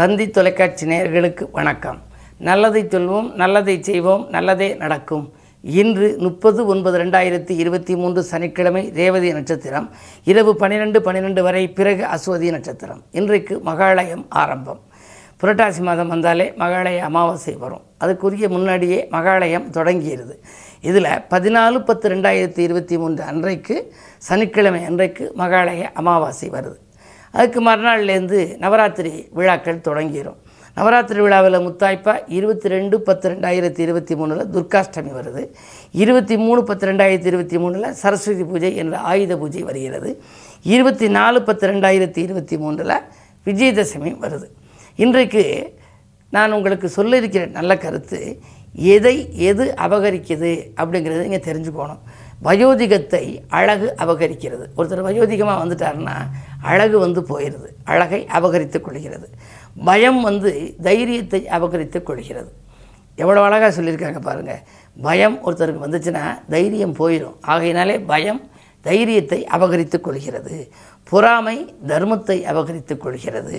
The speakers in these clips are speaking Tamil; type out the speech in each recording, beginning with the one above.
தந்தி தொலைக்காட்சி நேயர்களுக்கு வணக்கம். நல்லதை சொல்வோம் நல்லதை செய்வோம் நல்லதே நடக்கும். இன்று முப்பது ஒன்பது ரெண்டாயிரத்தி இருபத்தி மூன்று சனிக்கிழமை ரேவதி நட்சத்திரம் இரவு பன்னிரெண்டு பன்னிரெண்டு வரை பிறகு அஸ்வதி நட்சத்திரம். இன்றைக்கு மகாலயம் ஆரம்பம். புரட்டாசி மாதம் வந்தாலே மகாலய அமாவாசை வரும். அதுக்குரிய முன்னாடியே மகாலயம் தொடங்கியிருது இதில் பதினாலு பத்து ரெண்டாயிரத்தி இருபத்தி மூன்று அன்றைக்கு சனிக்கிழமை அன்றைக்கு மகாலய அமாவாசை வருது. அதுக்கு மறுநாள்லேருந்து நவராத்திரி விழாக்கள் தொடங்கிடும் நவராத்திரி விழாவில் முத்தாய்ப்பா இருபத்தி ரெண்டு பத்து ரெண்டாயிரத்தி இருபத்தி மூணில் துர்காஷ்டமி வருது. இருபத்தி மூணு பத்து ரெண்டாயிரத்தி இருபத்தி மூணில் சரஸ்வதி பூஜை என்ற ஆயுத பூஜை வருகிறது. இருபத்தி நாலு பத்து ரெண்டாயிரத்தி இருபத்தி மூணில் விஜயதசமி வருது. இன்றைக்கு நான் உங்களுக்கு சொல்ல இருக்கிற நல்ல கருத்து எதை எது அபகரிக்குது அப்படிங்கிறத நீங்கள் தெரிஞ்சுக்கணும். வயோதிகத்தை அழகு அபகரிக்கிறது. ஒருத்தர் வயோதிகமாக வந்துட்டாருன்னா அழகு வந்து போயிடுது அழகை அபகரித்துக் கொள்கிறது. பயம் வந்து தைரியத்தை அபகரித்துக் கொள்கிறது. எவ்வளோ அழகாக சொல்லியிருக்காங்க பாருங்கள் பயம் ஒருத்தருக்கு வந்துச்சுன்னா தைரியம் போயிடும் ஆகையினாலே பயம் தைரியத்தை அபகரித்துக் கொள்கிறது. பொறாமை தர்மத்தை அபகரித்துக் கொள்கிறது.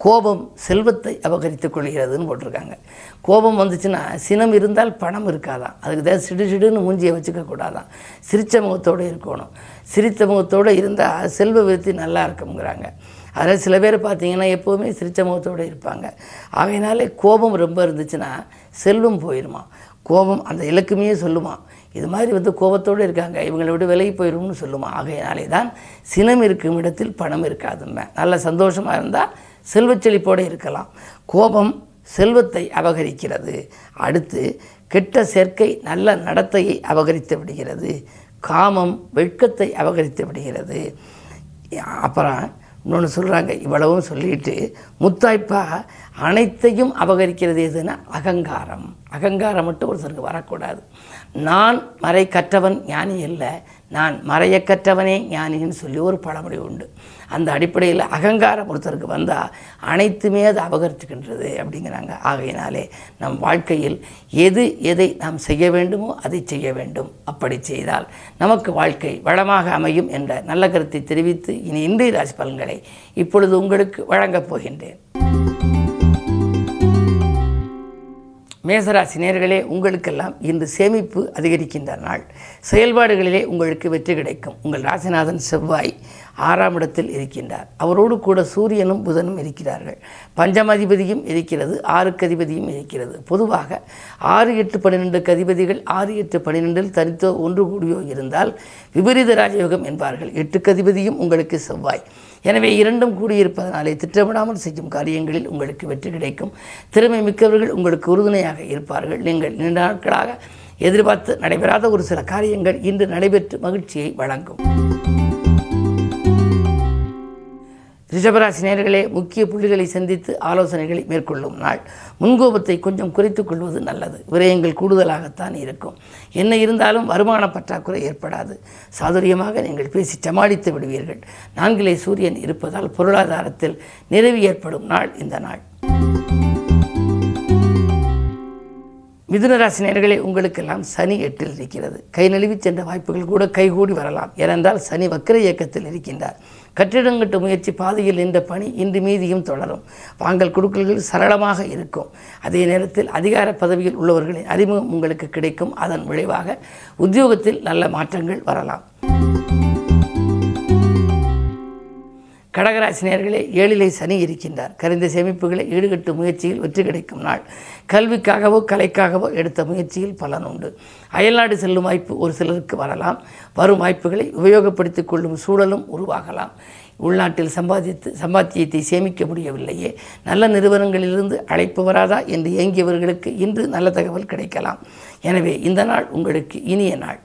கோபம் செல்வத்தை அபகரித்துக் கொள்கிறதுன்னு போட்டிருக்காங்க. கோபம் வந்துச்சுன்னா சினம் இருந்தால் பணம் இருக்காதான் அதுக்கு தான் சிடு சிடுன்னு மூஞ்சியை வச்சுக்கக்கூடாதான் சிரித்த சிரிச்ச முகத்தோடு இருக்கணும். சிரித்த முகத்தோடு இருந்தால் செல்வ விருத்தி நல்லா இருக்குங்கிறாங்க அதில் சில பேர் பார்த்தீங்கன்னா எப்போவுமே சிரிச்ச முகத்தோடு இருப்பாங்க. ஆகையினாலே கோபம் ரொம்ப இருந்துச்சுன்னா செல்வம் போயிடுமா கோபம் அந்த இலக்குமே சொல்லுமா? இது மாதிரி வந்து கோபத்தோடு இருக்காங்க. இவங்களை விட விலகி போயிடும்னு சொல்லுமா? ஆகையினாலே தான் சினம் இருக்கும் இடத்தில் பணம் இருக்காதுமே நல்ல சந்தோஷமாக இருந்தால் செல்வச் செழிப்போடு இருக்கலாம். கோபம் செல்வத்தை அபகரிக்கிறது. அடுத்து கெட்ட சேர்க்கை நல்ல நடத்தையை அபகரித்து விடுகிறது. காமம் வெட்கத்தை அபகரித்து விடுகிறது. அப்புறம் இன்னொன்று சொல்கிறாங்க இவ்வளவும் சொல்லிட்டு முத்தாய்ப்பா அனைத்தையும் அபகரிக்கிறது எதுன்னா அகங்காரம். அகங்காரம் மட்டும் ஒருத்தருக்கு வரக்கூடாது. நான் மறை கற்றவன் ஞானி அல்ல. நான் மறைய கற்றவனே ஞானின்னு சொல்லி ஒரு பழமொழி உண்டு. அந்த அடிப்படையில் அகங்காரம் ஒருத்தருக்கு வந்தால் அனைத்துமே அது அபகரிச்சுக்கின்றது அப்படிங்கிறாங்க. ஆகையினாலே நம் வாழ்க்கையில் எது எதை நாம் செய்ய வேண்டுமோ அதை செய்ய வேண்டும். அப்படி செய்தால் நமக்கு வாழ்க்கை வளமாக அமையும் என்ற நல்ல கருத்தை தெரிவித்து இனி இன்றைய ராசி பலன்களை இப்பொழுது உங்களுக்கு வழங்கப் போகின்றேன். மேசராசி நேர்களே உங்களுக்கெல்லாம் இன்று சேமிப்பு அதிகரிக்கின்ற நாள். செயல்பாடுகளிலே உங்களுக்கு வெற்றி கிடைக்கும். உங்கள் ராசிநாதன் செவ்வாய் ஆறாம் இடத்தில் இருக்கின்றார். அவரோடு கூட சூரியனும் புதனும் இருக்கிறார்கள். பஞ்சமதிபதியும் இருக்கிறது ஆறுக்கு அதிபதியும் இருக்கிறது. பொதுவாக ஆறு எட்டு பன்னிரெண்டுக்கு அதிபதிகள் ஆறு எட்டு பன்னிரெண்டில் தனித்தோ ஒன்று கூடியோ இருந்தால் விபரீத ராஜயோகம் என்பார்கள். எட்டுக்கு அதிபதியும் உங்களுக்கு செவ்வாய். எனவே இரண்டும் கூடியிருப்பதனாலே திட்டமிடாமல் செய்யும் காரியங்களில் உங்களுக்கு வெற்றி கிடைக்கும். திறமை மிக்கவர்கள் உங்களுக்கு உறுதுணையாக இருப்பார்கள். நீங்கள் நீண்ட நாட்களாக எதிர்பார்த்து நடைபெறாத ஒரு சில காரியங்கள் இன்று நடைபெற்று மகிழ்ச்சியை வழங்கும். ரிஷபராசி நேர்களே முக்கிய புள்ளிகளை சந்தித்து ஆலோசனைகளை மேற்கொள்ளும் நாள். முன்கோபத்தை கொஞ்சம் குறைத்துக் கொள்வது நல்லது. விரயங்கள் கூடுதலாகத்தான் இருக்கும். என்ன இருந்தாலும் வருமான பற்றாக்குறை ஏற்படாது. சாதுரியமாக நீங்கள் பேசி சமாளித்து விடுவீர்கள். நான்கிலே சூரியன் இருப்பதால் பொருளாதாரத்தில் நிறைவு ஏற்படும் நாள் இந்த நாள். மிதுனராசி நேர்களே உங்களுக்கெல்லாம் சனி எட்டில் இருக்கிறது. கை நழுவி சென்ற வாய்ப்புகள் கூட கைகூடி வரலாம். ஏனென்றால் சனி வக்கர இயக்கத்தில் இருக்கின்றார். கட்டிடங்கட்டு முயற்சி பாதையில் நின்ற பணி இன்று மீதியும் தொடரும். வாங்கல் குடுக்கல்கள் சரளமாக இருக்கும். அதே நேரத்தில் அதிகார பதவியில் உள்ளவர்களின் அறிமுகம் உங்களுக்கு கிடைக்கும். அதன் விளைவாக உத்தியோகத்தில் நல்ல மாற்றங்கள் வரலாம். கடகராசினியர்களே ஏழிலை சனி இருக்கின்றார். கரிந்த சேமிப்புகளை ஈடுகட்டும் முயற்சியில் வெற்றி கிடைக்கும் நாள். கல்விக்காகவோ கலைக்காகவோ எடுத்த முயற்சியில் பலன் உண்டு. அயல்நாடு செல்லும் வாய்ப்பு ஒரு சிலருக்கு வரலாம். வரும் வாய்ப்புகளை உபயோகப்படுத்திக் கொள்ளும் சூழலும் உருவாகலாம். உள்நாட்டில் சம்பாதித்து சம்பாத்தியத்தை சேமிக்க முடியவில்லையே. நல்ல நிறுவனங்களிலிருந்து அழைப்பு வராதா என்று இயங்கியவர்களுக்கு இன்று நல்ல தகவல் கிடைக்கலாம். எனவே இந்த நாள் உங்களுக்கு இனிய நாள்.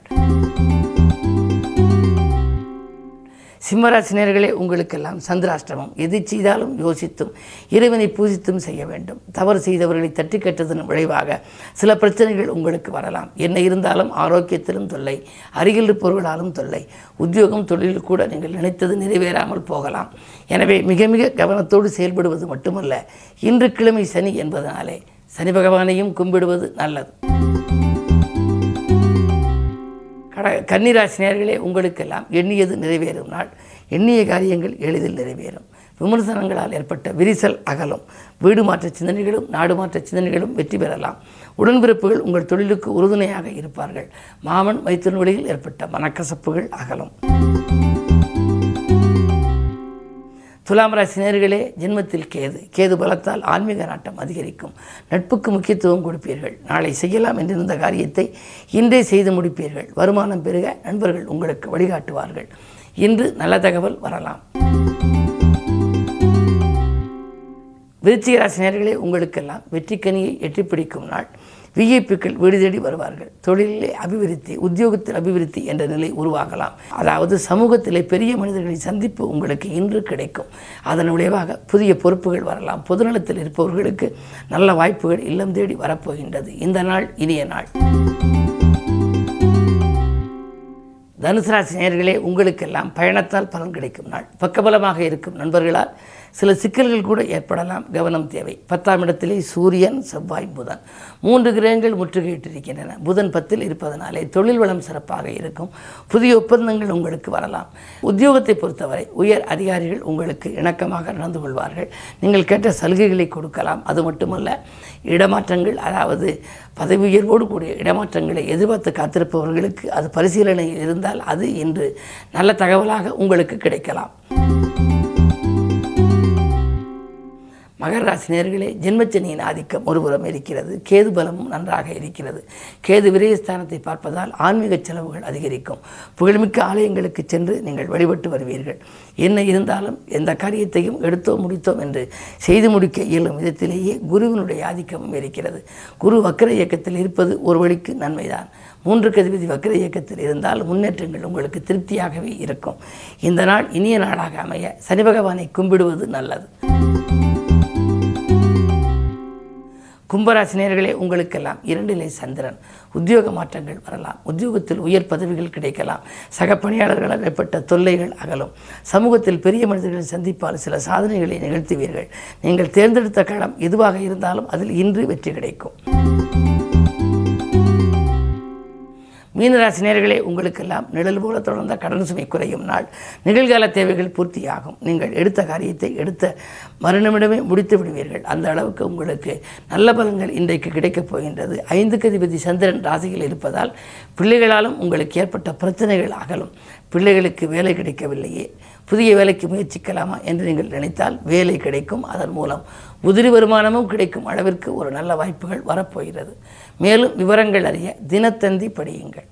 சிம்மராசினியர்களே உங்களுக்கெல்லாம் சந்திராஷ்டமம். எது செய்தாலும் யோசித்தும் இறைவனை பூஜித்தும் செய்ய வேண்டும். தவறு செய்தவர்களை தட்டி கட்டதன் விளைவாக சில பிரச்சனைகள் உங்களுக்கு வரலாம். என்ன இருந்தாலும் ஆரோக்கியத்திலும் தொல்லை அருகில் இருப்பவர்களாலும் தொல்லை உத்தியோகம் தொழிலில் கூட நீங்கள் நினைத்தது நிறைவேறாமல் போகலாம். எனவே மிக மிக கவனத்தோடு செயல்படுவது மட்டுமல்ல இன்று கிழமை சனி என்பதனாலே சனி பகவானையும் கும்பிடுவது நல்லது. கன்னிராசினியர்களே உங்களுக்கெல்லாம் எண்ணியது நிறைவேறும் நாள். எண்ணிய காரியங்கள் எளிதில் நிறைவேறும். விமர்சனங்களால் ஏற்பட்ட விரிசல் அகலும். வீடு மாற்ற சிந்தனைகளும் நாடு மாற்ற சிந்தனைகளும் வெற்றி பெறலாம். உடன்பிறப்புகள் உங்கள் தொழிலுக்கு உறுதுணையாக இருப்பார்கள். மாமன் மைத்தின் வழியில் ஏற்பட்ட மனக்கசப்புகள் அகலும். துலாம் ராசி நேர்களே ஜென்மத்தில் கேது. கேது பலத்தால் ஆன்மீக நாட்டம் அதிகரிக்கும். நட்புக்கு முக்கியத்துவம் கொடுப்பீர்கள். நாளை செய்யலாம் என்றிருந்த காரியத்தை இன்றே செய்து முடிப்பீர்கள். வருமானம் பெருக நண்பர்கள் உங்களுக்கு வழிகாட்டுவார்கள். இன்று நல்ல தகவல் வரலாம். விருச்சிக ராசி நேர்களே உங்களுக்கெல்லாம் வெற்றிக்கனியை எட்டிப்பிடிக்கும் நாள். விஐபிக்கள் வீடு தேடி வருவார்கள். தொழிலிலே அபிவிருத்தி உத்தியோகத்தில் அபிவிருத்தி என்ற நிலை உருவாகலாம். அதாவது சமூகத்திலே பெரிய மனிதர்களை சந்திப்பு உங்களுக்கு இன்று கிடைக்கும். அதன் விளைவாக புதிய பொறுப்புகள் வரலாம். பொதுநலத்தில் இருப்பவர்களுக்கு நல்ல வாய்ப்புகள் இல்லம் தேடி வரப்போகின்றது. இந்த நாள் இனிய நாள். தனுசு ராசி நேர்களே உங்களுக்கெல்லாம் பயணத்தால் பலன் கிடைக்கும் நாள். பக்கபலமாக இருக்கும் நண்பர்களால் சில சிக்கல்கள் கூட ஏற்படலாம். கவனம் தேவை. பத்தாம் இடத்திலே சூரியன் செவ்வாய் புதன். மூன்று கிரகங்கள் முற்றுகையிட்டிருக்கின்றன. புதன் பத்தில் இருப்பதனாலே தொழில் வளம் சிறப்பாக இருக்கும். புதிய ஒப்பந்தங்கள் உங்களுக்கு வரலாம். உத்தியோகத்தை பொறுத்தவரை உயர் அதிகாரிகள் உங்களுக்கு இணக்கமாக நடந்து கொள்வார்கள். நீங்கள் கேட்ட சலுகைகளை கொடுக்கலாம். அது மட்டுமல்ல இடமாற்றங்கள் அதாவது பதவி உயர்வோடு கூடிய இடமாற்றங்களை எதிர்பார்த்து காத்திருப்பவர்களுக்கு அது பரிசீலனை இருந்தால் அது இன்று நல்ல தகவலாக உங்களுக்கு கிடைக்கலாம். மகர ராசி நேர்களே ஜென்மச்சனியின் ஆதிக்கம் ஒருபுறம் இருக்கிறது. கேது பலமும் நன்றாக இருக்கிறது. கேது விரயஸ்தானத்தை பார்ப்பதால் ஆன்மீக செலவுகள் அதிகரிக்கும். புகழ்மிக்க ஆலயங்களுக்கு சென்று நீங்கள் வழிபட்டு வருவீர்கள். என்ன இருந்தாலும் எந்த காரியத்தையும் எடுத்தோம் முடித்தோம் என்று செய்து முடிக்க இயலும் விதத்திலேயே குருவினுடைய ஆதிக்கமும் இருக்கிறது. குரு வக்கர இயக்கத்தில் இருப்பது ஒரு வழிக்கு நன்மைதான். மூன்று கதிபதி வக்கர இயக்கத்தில் இருந்தால் முன்னேற்றங்கள் உங்களுக்கு திருப்தியாகவே இருக்கும். இந்த நாள் இனிய நாளாக அமைய சனி பகவானை கும்பிடுவது நல்லது. கும்பராசினியர்களே உங்களுக்கெல்லாம் இரண்டிலே சந்திரன். உத்தியோக மாற்றங்கள் வரலாம். உத்தியோகத்தில் உயர் பதவிகள் கிடைக்கலாம். சக பணியாளர்களால் ஏற்பட்ட தொல்லைகள் அகலும். சமூகத்தில் பெரிய மனிதர்களை சந்திப்பால் சில சாதனைகளை நிகழ்த்துவீர்கள். நீங்கள் தேர்ந்தெடுத்த களம் எதுவாக இருந்தாலும் அதில் இன்று வெற்றி கிடைக்கும். மீனராசி நேர்களே உங்களுக்கெல்லாம் நிழல் போல தொடர்ந்த கடன் சுமை குறையும் நாள். நிகழ்கால தேவைகள் பூர்த்தியாகும். நீங்கள் எடுத்த காரியத்தை எடுத்த மறுநிமிடமே முடித்து விடுவீர்கள். அந்த அளவுக்கு உங்களுக்கு நல்ல பலன்கள் இன்றைக்கு கிடைக்கப் போகின்றது. ஐந்து கதிபதி சந்திரன் ராசியில் இருப்பதால் பிள்ளைகளாலும் உங்களுக்கு ஏற்பட்ட பிரச்சனைகள் அகலும். பிள்ளைகளுக்கு வேலை கிடைக்கவில்லையே. புதிய வேலைக்கு முயற்சிக்கலாமா என்று நீங்கள் நினைத்தால் வேலை கிடைக்கும். அதன் மூலம் உதிரி வருமானமும் கிடைக்கும். அளவிற்கு ஒரு நல்ல வாய்ப்புகள் வரப்போகிறது. மேலும் விவரங்கள் அறிய தினத்தந்தி படியுங்கள்.